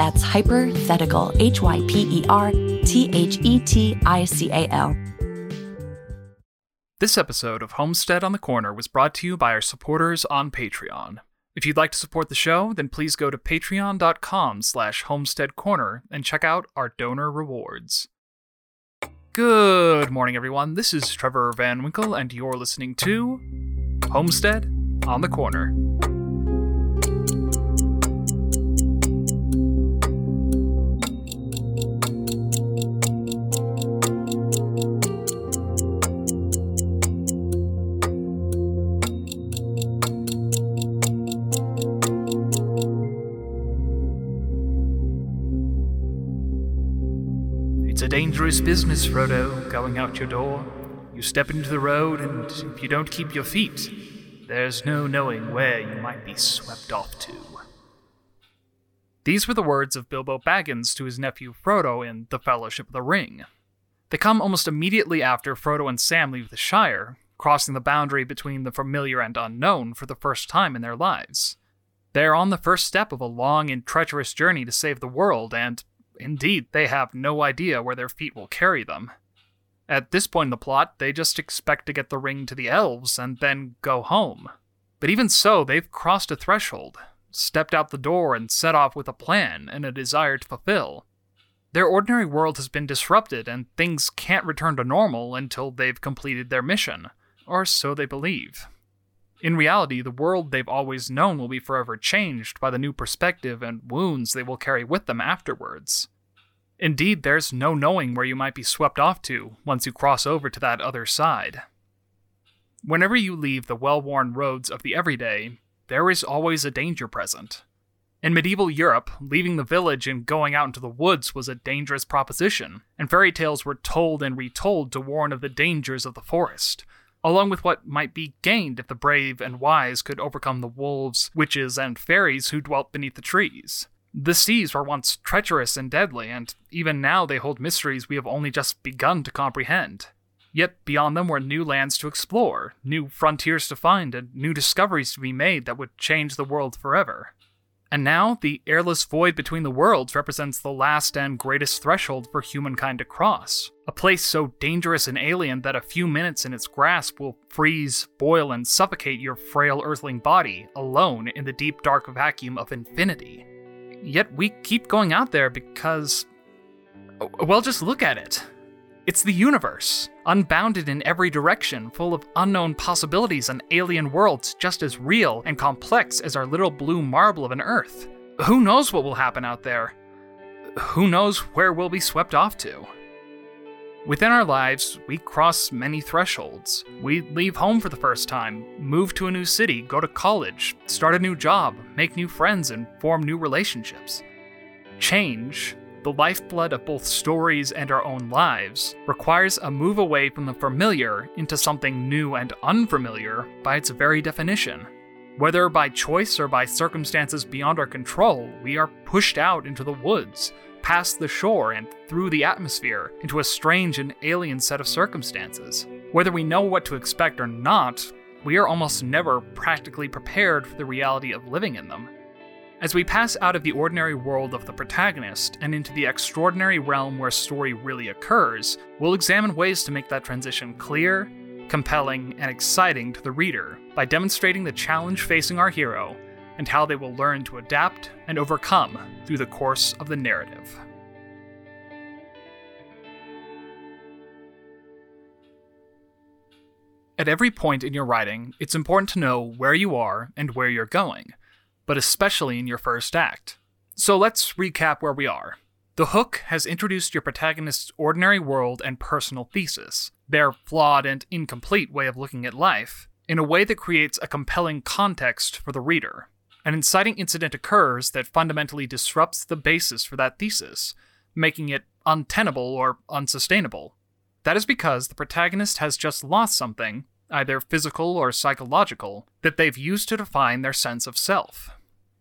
That's Hypothetical, H Y P E R T H E T I C A L. This episode of Homestead on the Corner was brought to you by our supporters on Patreon. If you'd like to support the show, then please go to patreon.com slash homesteadcorner and check out our donor rewards. Good morning, everyone. This is Trevor Van Winkle, and you're listening to Homestead on the Corner. Dangerous business, Frodo, going out your door. You step into the road, and if you don't keep your feet, there's no knowing where you might be swept off to. These were the words of Bilbo Baggins to his nephew Frodo in The Fellowship of the Ring. They come almost immediately after Frodo and Sam leave the Shire, crossing the boundary between the familiar and unknown for the first time in their lives. They're on the first step of a long and treacherous journey to save the world, and Indeed, they have no idea where their feet will carry them. At this point in the plot, they just expect to get the ring to the elves and then go home. But even so, they've crossed a threshold, stepped out the door, and set off with a plan and a desire to fulfill. Their ordinary world has been disrupted, and things can't return to normal until they've completed their mission, or so they believe. In reality, the world they've always known will be forever changed by the new perspective and wounds they will carry with them afterwards. Indeed, there's no knowing where you might be swept off to once you cross over to that other side. Whenever you leave the well worn roads of the everyday, there is always a danger present. In medieval Europe, leaving the village and going out into the woods was a dangerous proposition, and fairy tales were told and retold to warn of the dangers of the forest, along with what might be gained if the brave and wise could overcome the wolves, witches, and fairies who dwelt beneath the trees. The seas were once treacherous and deadly, and even now they hold mysteries we have only just begun to comprehend. Yet beyond them were new lands to explore, new frontiers to find, and new discoveries to be made that would change the world forever. And now, the airless void between the worlds represents the last and greatest threshold for humankind to cross. A place so dangerous and alien that a few minutes in its grasp will freeze, boil, and suffocate your frail earthling body alone in the deep dark vacuum of infinity. Yet we keep going out there because. Well, just look at it. It's the universe, unbounded in every direction, full of unknown possibilities and alien worlds just as real and complex as our little blue marble of an Earth. Who knows what will happen out there? Who knows where we'll be swept off to? Within our lives, we cross many thresholds. We leave home for the first time, move to a new city, go to college, start a new job, make new friends, and form new relationships. Change, the lifeblood of both stories and our own lives, requires a move away from the familiar into something new and unfamiliar by its very definition. Whether by choice or by circumstances beyond our control, we are pushed out into the woods, past the shore, and through the atmosphere into a strange and alien set of circumstances. Whether we know what to expect or not, we are almost never practically prepared for the reality of living in them. As we pass out of the ordinary world of the protagonist and into the extraordinary realm where story really occurs, we'll examine ways to make that transition clear, compelling, and exciting to the reader by demonstrating the challenge facing our hero and how they will learn to adapt and overcome through the course of the narrative. At every point in your writing, it's important to know where you are and where you're going but especially in your first act. So let's recap where we are. The Hook has introduced your protagonist's ordinary world and personal thesis, their flawed and incomplete way of looking at life, in a way that creates a compelling context for the reader. An inciting incident occurs that fundamentally disrupts the basis for that thesis, making it untenable or unsustainable. That is because the protagonist has just lost something, either physical or psychological, that they've used to define their sense of self.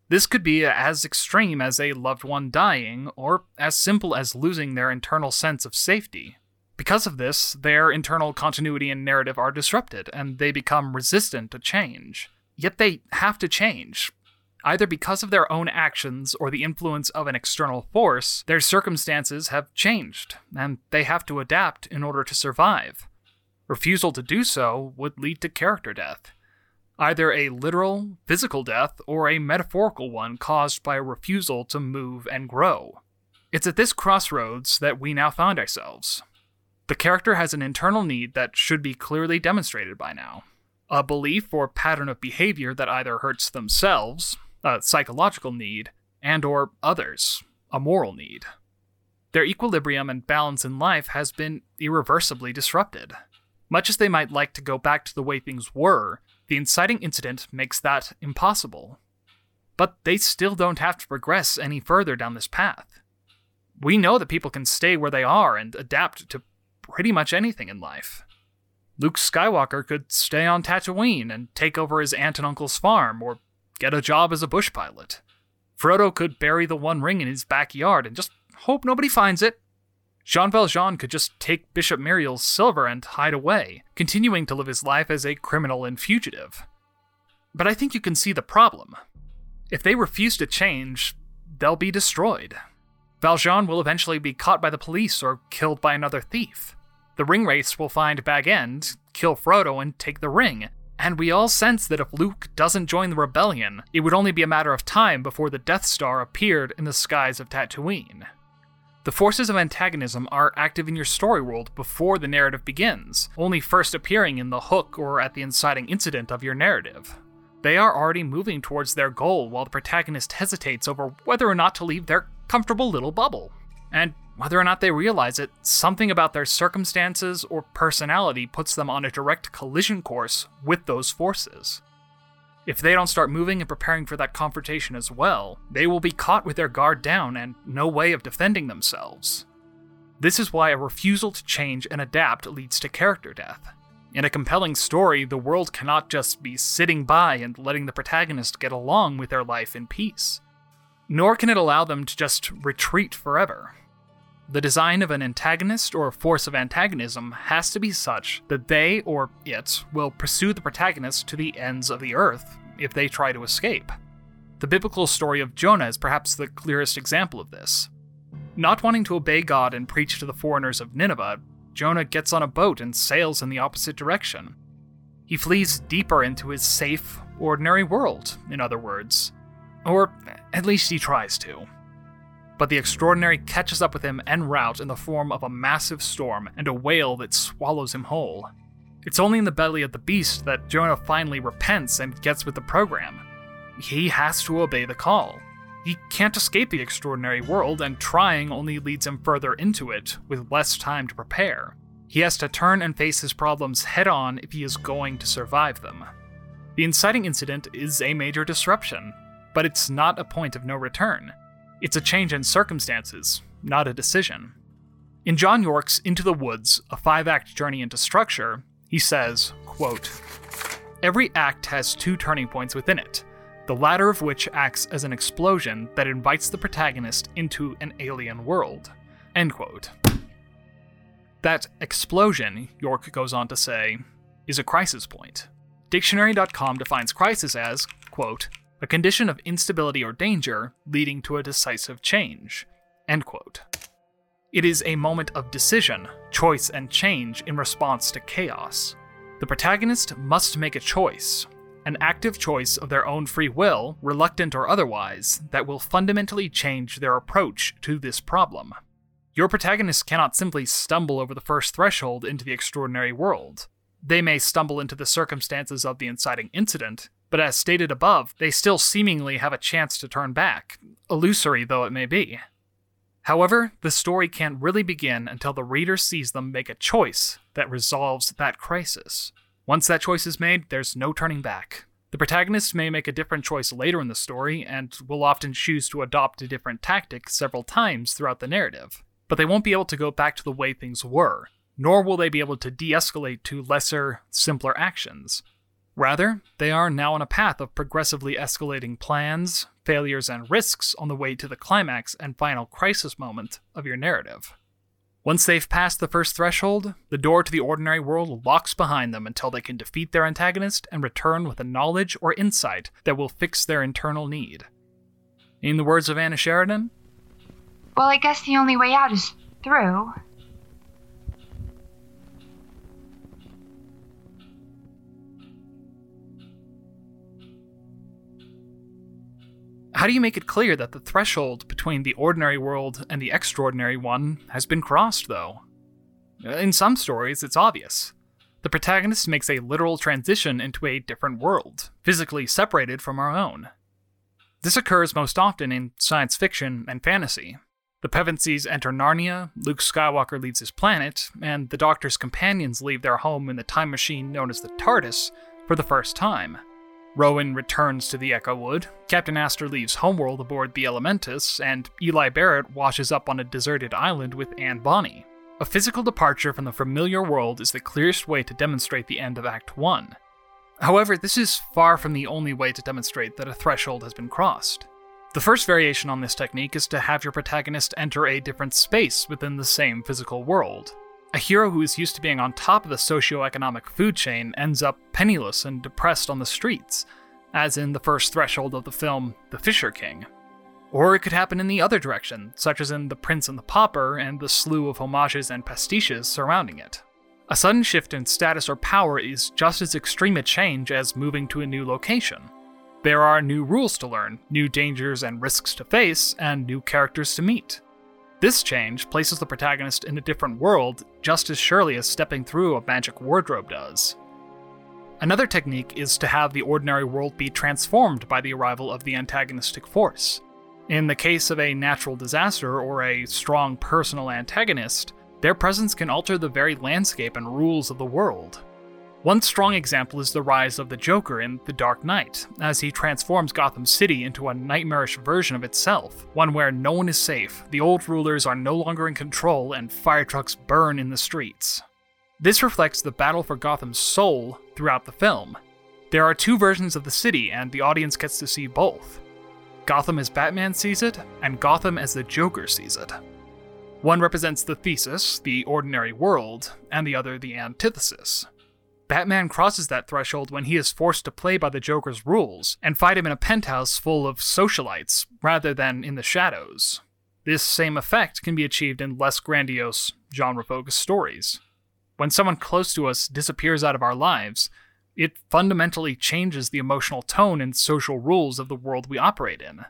This could be as extreme as a loved one dying, or as simple as losing their internal sense of safety. Because of this, their internal continuity and narrative are disrupted, and they become resistant to change. Yet they have to change. Either because of their own actions or the influence of an external force, their circumstances have changed, and they have to adapt in order to survive. Refusal to do so would lead to character death. Either a literal, physical death or a metaphorical one caused by a refusal to move and grow. It's at this crossroads that we now find ourselves. The character has an internal need that should be clearly demonstrated by now. A belief or pattern of behavior that either hurts themselves, a psychological need, and or others, a moral need. Their equilibrium and balance in life has been irreversibly disrupted. Much as they might like to go back to the way things were, the inciting incident makes that impossible. But they still don't have to progress any further down this path. We know that people can stay where they are and adapt to pretty much anything in life. Luke Skywalker could stay on Tatooine and take over his aunt and uncle's farm, or get a job as a bush pilot. Frodo could bury the One Ring in his backyard and just hope nobody finds it. Jean Valjean could just take Bishop Myriel's silver and hide away, continuing to live his life as a criminal and fugitive. But I think you can see the problem. If they refuse to change, they'll be destroyed. Valjean will eventually be caught by the police or killed by another thief. The ringwraiths will find Bag End, kill Frodo, and take the ring. And we all sense that if Luke doesn't join the rebellion, it would only be a matter of time before the Death Star appeared in the skies of Tatooine. The forces of antagonism are active in your story world before the narrative begins, only first appearing in the hook or at the inciting incident of your narrative. They are already moving towards their goal while the protagonist hesitates over whether or not to leave their comfortable little bubble. And whether or not they realize it, something about their circumstances or personality puts them on a direct collision course with those forces. If they don't start moving and preparing for that confrontation as well, they will be caught with their guard down and no way of defending themselves. This is why a refusal to change and adapt leads to character death. In a compelling story, the world cannot just be sitting by and letting the protagonist get along with their life in peace. Nor can it allow them to just retreat forever. The design of an antagonist or force of antagonism has to be such that they or it will pursue the protagonist to the ends of the earth if they try to escape. The biblical story of Jonah is perhaps the clearest example of this. Not wanting to obey God and preach to the foreigners of Nineveh, Jonah gets on a boat and sails in the opposite direction. He flees deeper into his safe, ordinary world, in other words. Or at least he tries to but the extraordinary catches up with him en route in the form of a massive storm and a whale that swallows him whole. It's only in the belly of the beast that Jonah finally repents and gets with the program. He has to obey the call. He can't escape the extraordinary world, and trying only leads him further into it, with less time to prepare. He has to turn and face his problems head on if he is going to survive them. The inciting incident is a major disruption, but it's not a point of no return. It's a change in circumstances, not a decision. In John Yorke's Into the Woods, a five act journey into structure, he says, quote, Every act has two turning points within it, the latter of which acts as an explosion that invites the protagonist into an alien world. End quote. That explosion, Yorke goes on to say, is a crisis point. Dictionary.com defines crisis as, quote, a condition of instability or danger leading to a decisive change. It is a moment of decision, choice, and change in response to chaos. The protagonist must make a choice, an active choice of their own free will, reluctant or otherwise, that will fundamentally change their approach to this problem. Your protagonist cannot simply stumble over the first threshold into the extraordinary world. They may stumble into the circumstances of the inciting incident, but as stated above, they still seemingly have a chance to turn back, illusory though it may be. However, the story can't really begin until the reader sees them make a choice that resolves that crisis. Once that choice is made, there's no turning back. The protagonist may make a different choice later in the story, and will often choose to adopt a different tactic several times throughout the narrative. but they won't be able to go back to the way things were, nor will they be able to de escalate to lesser, simpler actions. Rather, they are now on a path of progressively escalating plans, failures, and risks on the way to the climax and final crisis moment of your narrative. Once they've passed the first threshold, the door to the ordinary world locks behind them until they can defeat their antagonist and return with a knowledge or insight that will fix their internal need. In the words of Anna Sheridan, Well, I guess the only way out is through. How do you make it clear that the threshold between the ordinary world and the extraordinary one has been crossed, though? In some stories, it's obvious. The protagonist makes a literal transition into a different world, physically separated from our own. This occurs most often in science fiction and fantasy. The Pevensies enter Narnia, Luke Skywalker leaves his planet, and the Doctor's companions leave their home in the time machine known as the TARDIS for the first time. Rowan returns to the Echo Wood, Captain Astor leaves homeworld aboard the Elementus, and Eli Barrett washes up on a deserted island with Anne Bonny. A physical departure from the familiar world is the clearest way to demonstrate the end of Act 1. However, this is far from the only way to demonstrate that a threshold has been crossed. The first variation on this technique is to have your protagonist enter a different space within the same physical world. A hero who is used to being on top of the socio-economic food chain ends up penniless and depressed on the streets, as in the first threshold of the film The Fisher King. Or it could happen in the other direction, such as in The Prince and the Pauper and the slew of homages and pastiches surrounding it. A sudden shift in status or power is just as extreme a change as moving to a new location. There are new rules to learn, new dangers and risks to face, and new characters to meet. This change places the protagonist in a different world just as surely as stepping through a magic wardrobe does. Another technique is to have the ordinary world be transformed by the arrival of the antagonistic force. In the case of a natural disaster or a strong personal antagonist, their presence can alter the very landscape and rules of the world. One strong example is the rise of the Joker in The Dark Knight, as he transforms Gotham City into a nightmarish version of itself, one where no one is safe, the old rulers are no longer in control, and fire trucks burn in the streets. This reflects the battle for Gotham's soul throughout the film. There are two versions of the city, and the audience gets to see both Gotham as Batman sees it, and Gotham as the Joker sees it. One represents the thesis, the ordinary world, and the other the antithesis, Batman crosses that threshold when he is forced to play by the Joker's rules and fight him in a penthouse full of socialites rather than in the shadows. This same effect can be achieved in less grandiose, genre focused stories. When someone close to us disappears out of our lives, it fundamentally changes the emotional tone and social rules of the world we operate in.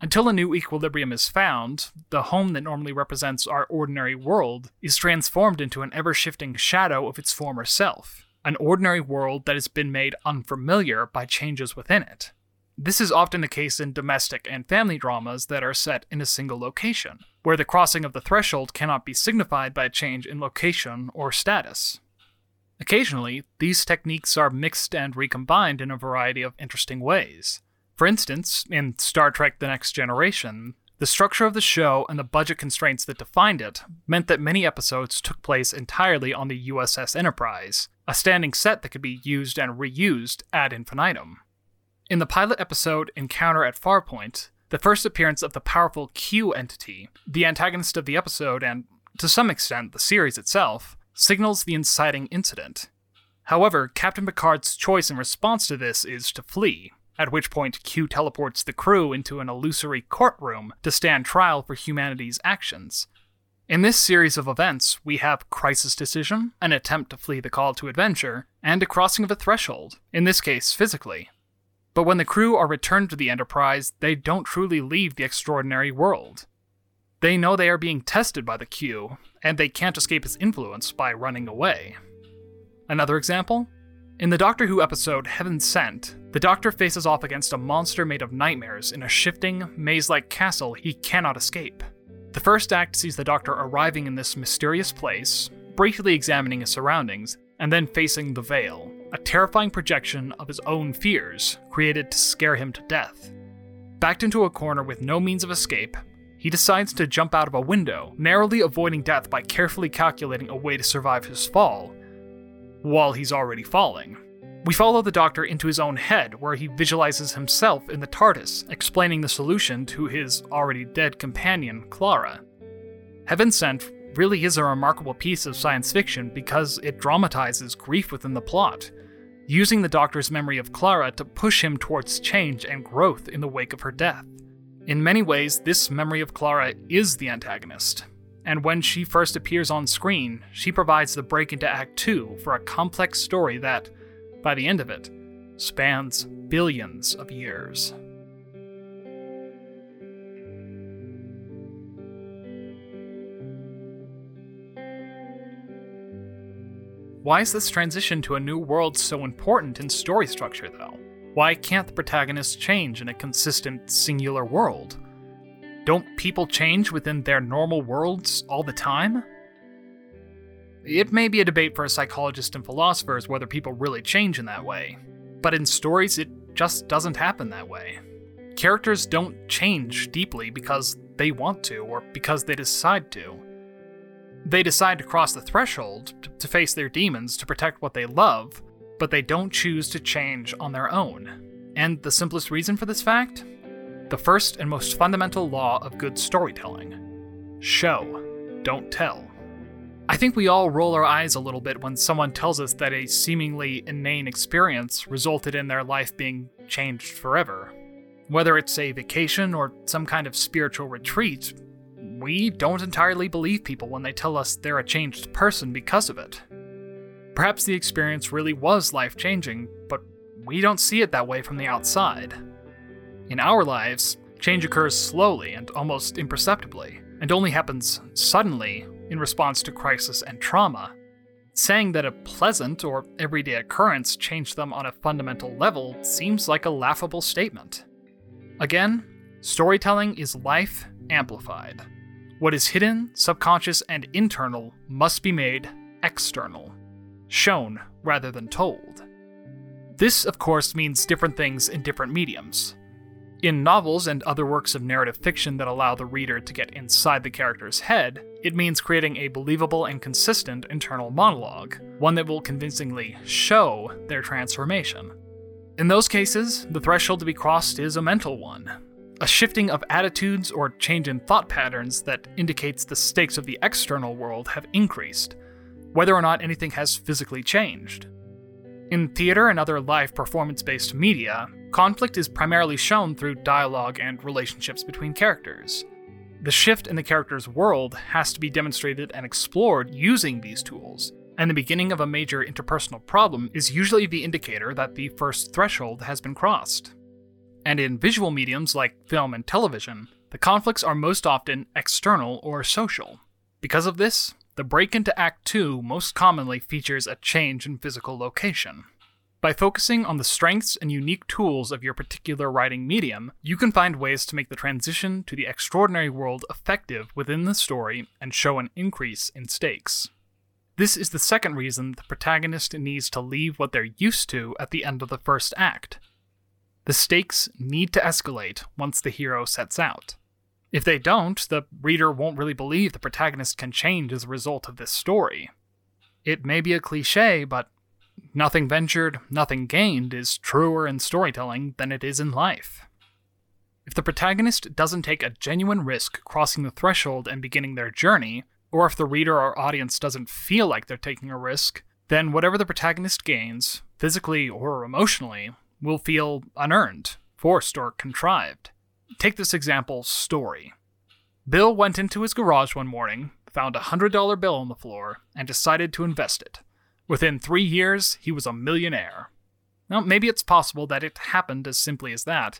Until a new equilibrium is found, the home that normally represents our ordinary world is transformed into an ever shifting shadow of its former self an ordinary world that has been made unfamiliar by changes within it. This is often the case in domestic and family dramas that are set in a single location, where the crossing of the threshold cannot be signified by a change in location or status. Occasionally, these techniques are mixed and recombined in a variety of interesting ways. For instance, in Star Trek The Next Generation, the structure of the show and the budget constraints that defined it meant that many episodes took place entirely on the USS Enterprise, a standing set that could be used and reused ad infinitum. In the pilot episode Encounter at Farpoint, the first appearance of the powerful Q entity, the antagonist of the episode and, to some extent, the series itself, signals the inciting incident. However, Captain Picard's choice in response to this is to flee, at which point Q teleports the crew into an illusory courtroom to stand trial for humanity's actions. In this series of events, we have crisis decision, an attempt to flee the call to adventure, and a crossing of a threshold, in this case physically. But when the crew are returned to the Enterprise, they don't truly leave the extraordinary world. They know they are being tested by the Q, and they can't escape his influence by running away. Another example? In the Doctor Who episode Heaven Sent, the Doctor faces off against a monster made of nightmares in a shifting, maze like castle he cannot escape. The first act sees the Doctor arriving in this mysterious place, briefly examining his surroundings, and then facing the Veil, a terrifying projection of his own fears, created to scare him to death. Backed into a corner with no means of escape, he decides to jump out of a window, narrowly avoiding death by carefully calculating a way to survive his fall, while he's already falling. We follow the Doctor into his own head, where he visualizes himself in the TARDIS, explaining the solution to his already dead companion, Clara. Heaven Sent really is a remarkable piece of science fiction because it dramatizes grief within the plot, using the Doctor's memory of Clara to push him towards change and growth in the wake of her death. In many ways, this memory of Clara is the antagonist, and when she first appears on screen, she provides the break into Act 2 for a complex story that, by the end of it, spans billions of years. Why is this transition to a new world so important in story structure, though? Why can't the protagonist change in a consistent, singular world? Don't people change within their normal worlds all the time? It may be a debate for psychologists and philosophers whether people really change in that way, but in stories, it just doesn't happen that way. Characters don't change deeply because they want to or because they decide to. They decide to cross the threshold to face their demons to protect what they love, but they don't choose to change on their own. And the simplest reason for this fact? The first and most fundamental law of good storytelling show, don't tell. I think we all roll our eyes a little bit when someone tells us that a seemingly inane experience resulted in their life being changed forever. Whether it's a vacation or some kind of spiritual retreat, we don't entirely believe people when they tell us they're a changed person because of it. Perhaps the experience really was life changing, but we don't see it that way from the outside. In our lives, change occurs slowly and almost imperceptibly, and only happens suddenly in response to crisis and trauma. Saying that a pleasant or everyday occurrence changed them on a fundamental level seems like a laughable statement. Again, storytelling is life amplified. What is hidden, subconscious, and internal must be made external, shown rather than told. This, of course, means different things in different mediums. In novels and other works of narrative fiction that allow the reader to get inside the character's head, it means creating a believable and consistent internal monologue, one that will convincingly show their transformation. In those cases, the threshold to be crossed is a mental one, a shifting of attitudes or change in thought patterns that indicates the stakes of the external world have increased, whether or not anything has physically changed. In theater and other live performance based media, conflict is primarily shown through dialogue and relationships between characters. The shift in the character's world has to be demonstrated and explored using these tools, and the beginning of a major interpersonal problem is usually the indicator that the first threshold has been crossed. And in visual mediums like film and television, the conflicts are most often external or social. Because of this, the break into Act 2 most commonly features a change in physical location. By focusing on the strengths and unique tools of your particular writing medium, you can find ways to make the transition to the extraordinary world effective within the story and show an increase in stakes. This is the second reason the protagonist needs to leave what they're used to at the end of the first act. The stakes need to escalate once the hero sets out. If they don't, the reader won't really believe the protagonist can change as a result of this story. It may be a cliche, but nothing ventured, nothing gained is truer in storytelling than it is in life. If the protagonist doesn't take a genuine risk crossing the threshold and beginning their journey, or if the reader or audience doesn't feel like they're taking a risk, then whatever the protagonist gains, physically or emotionally, will feel unearned, forced, or contrived. Take this example story. Bill went into his garage one morning, found a $100 bill on the floor, and decided to invest it. Within three years, he was a millionaire. Now, maybe it's possible that it happened as simply as that,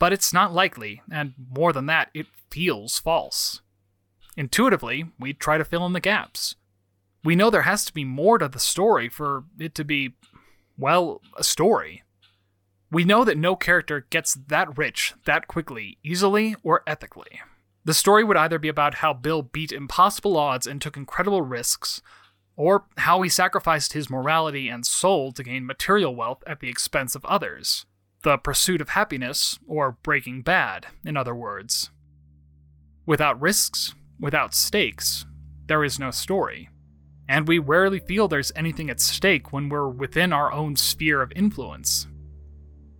but it's not likely, and more than that, it feels false. Intuitively, we try to fill in the gaps. We know there has to be more to the story for it to be, well, a story. We know that no character gets that rich that quickly, easily, or ethically. The story would either be about how Bill beat impossible odds and took incredible risks, or how he sacrificed his morality and soul to gain material wealth at the expense of others. The pursuit of happiness, or breaking bad, in other words. Without risks, without stakes, there is no story. And we rarely feel there's anything at stake when we're within our own sphere of influence.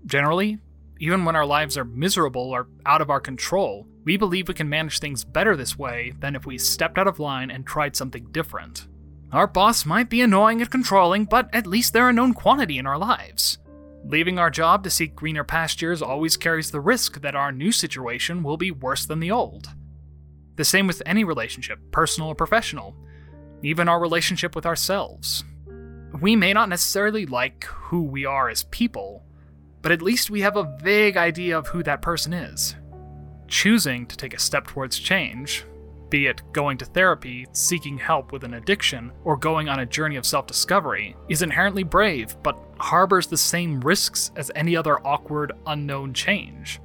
Generally, even when our lives are miserable or out of our control, we believe we can manage things better this way than if we stepped out of line and tried something different. Our boss might be annoying and controlling, but at least they're a known quantity in our lives. Leaving our job to seek greener pastures always carries the risk that our new situation will be worse than the old. The same with any relationship, personal or professional, even our relationship with ourselves. We may not necessarily like who we are as people, but at least we have a vague idea of who that person is. Choosing to take a step towards change, be it going to therapy, seeking help with an addiction, or going on a journey of self discovery, is inherently brave, but harbors the same risks as any other awkward, unknown change.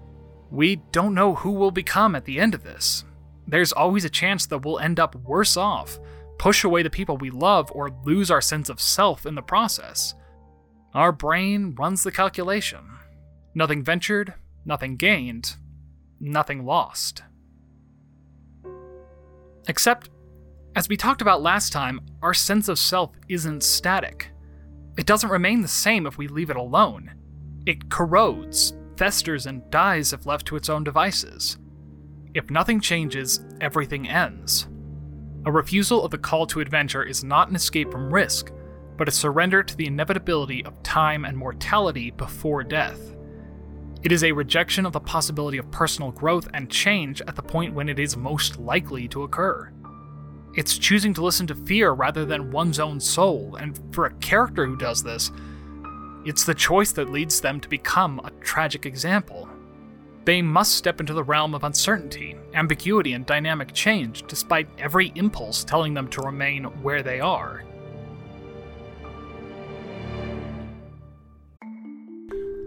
We don't know who we'll become at the end of this. There's always a chance that we'll end up worse off, push away the people we love, or lose our sense of self in the process. Our brain runs the calculation. Nothing ventured, nothing gained, nothing lost. Except, as we talked about last time, our sense of self isn't static. It doesn't remain the same if we leave it alone. It corrodes, festers, and dies if left to its own devices. If nothing changes, everything ends. A refusal of the call to adventure is not an escape from risk, but a surrender to the inevitability of time and mortality before death. It is a rejection of the possibility of personal growth and change at the point when it is most likely to occur. It's choosing to listen to fear rather than one's own soul, and for a character who does this, it's the choice that leads them to become a tragic example. They must step into the realm of uncertainty, ambiguity, and dynamic change despite every impulse telling them to remain where they are.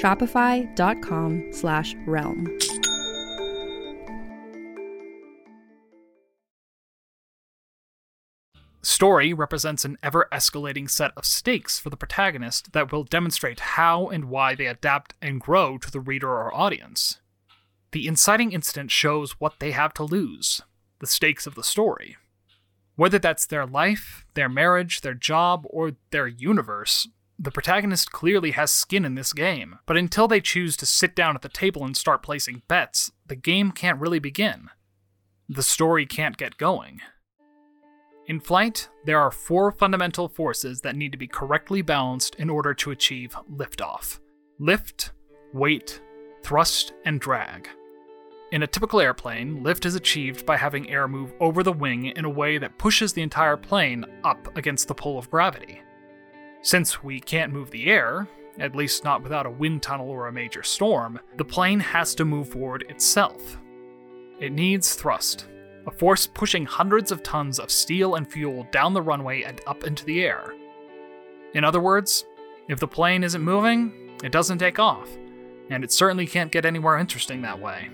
Shopify.com slash realm. Story represents an ever escalating set of stakes for the protagonist that will demonstrate how and why they adapt and grow to the reader or audience. The inciting incident shows what they have to lose, the stakes of the story. Whether that's their life, their marriage, their job, or their universe, the protagonist clearly has skin in this game, but until they choose to sit down at the table and start placing bets, the game can't really begin. The story can't get going. In flight, there are four fundamental forces that need to be correctly balanced in order to achieve liftoff lift, weight, thrust, and drag. In a typical airplane, lift is achieved by having air move over the wing in a way that pushes the entire plane up against the pull of gravity. Since we can't move the air, at least not without a wind tunnel or a major storm, the plane has to move forward itself. It needs thrust, a force pushing hundreds of tons of steel and fuel down the runway and up into the air. In other words, if the plane isn't moving, it doesn't take off, and it certainly can't get anywhere interesting that way.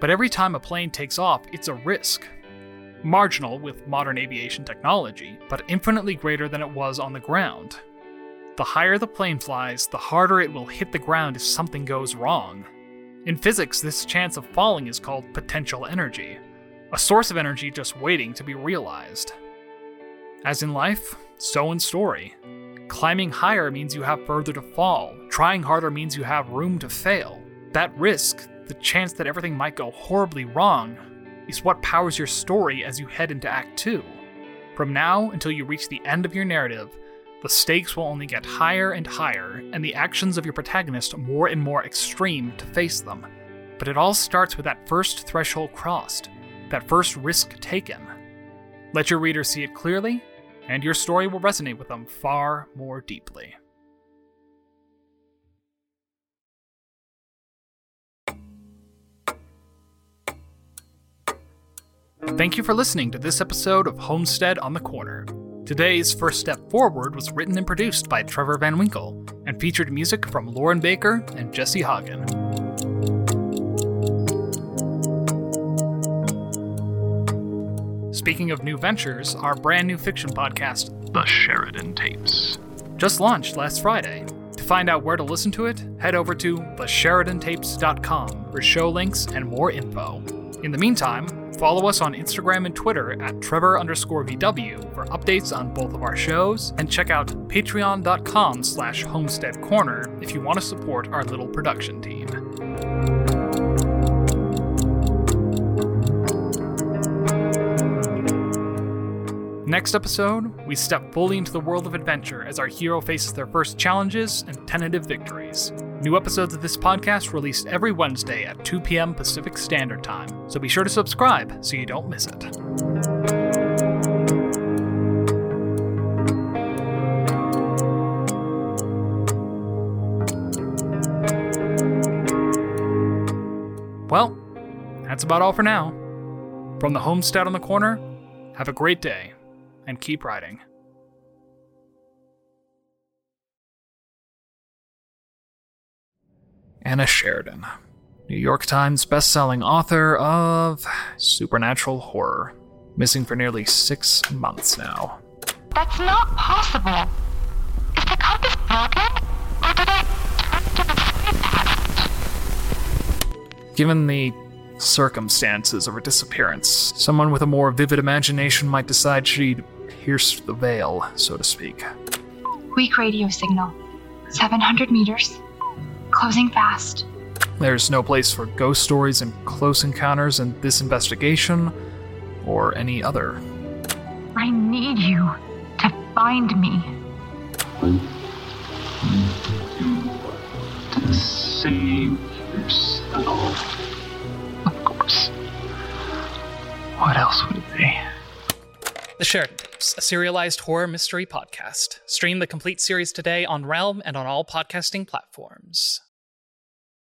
But every time a plane takes off, it's a risk. Marginal with modern aviation technology, but infinitely greater than it was on the ground. The higher the plane flies, the harder it will hit the ground if something goes wrong. In physics, this chance of falling is called potential energy, a source of energy just waiting to be realized. As in life, so in story. Climbing higher means you have further to fall, trying harder means you have room to fail. That risk, the chance that everything might go horribly wrong, is what powers your story as you head into Act 2. From now until you reach the end of your narrative, the stakes will only get higher and higher, and the actions of your protagonist more and more extreme to face them. But it all starts with that first threshold crossed, that first risk taken. Let your reader see it clearly, and your story will resonate with them far more deeply. Thank you for listening to this episode of Homestead on the Corner. Today's First Step Forward was written and produced by Trevor Van Winkle and featured music from Lauren Baker and Jesse Hagen. Speaking of new ventures, our brand new fiction podcast, The Sheridan Tapes, just launched last Friday. To find out where to listen to it, head over to thesheridantapes.com for show links and more info. In the meantime, follow us on Instagram and Twitter at Trevor underscore VW for updates on both of our shows, and check out patreon.com slash homestead corner if you want to support our little production team. Next episode, we step fully into the world of adventure as our hero faces their first challenges and tentative victories. New episodes of this podcast released every Wednesday at 2 p.m. Pacific Standard Time, so be sure to subscribe so you don't miss it. Well, that's about all for now. From the homestead on the corner, have a great day and keep writing. Anna Sheridan, New York Times bestselling author of supernatural horror, missing for nearly six months now. That's not possible. Is the compass broken? Or did I turn to the? Given the circumstances of her disappearance, someone with a more vivid imagination might decide she'd pierced the veil, so to speak. Weak radio signal. 700 meters. Closing fast. There's no place for ghost stories and close encounters in this investigation, or any other. I need you to find me. What to save yourself? Of course. What else would it be? The Sheridan Tapes, a serialized horror mystery podcast. Stream the complete series today on Realm and on all podcasting platforms.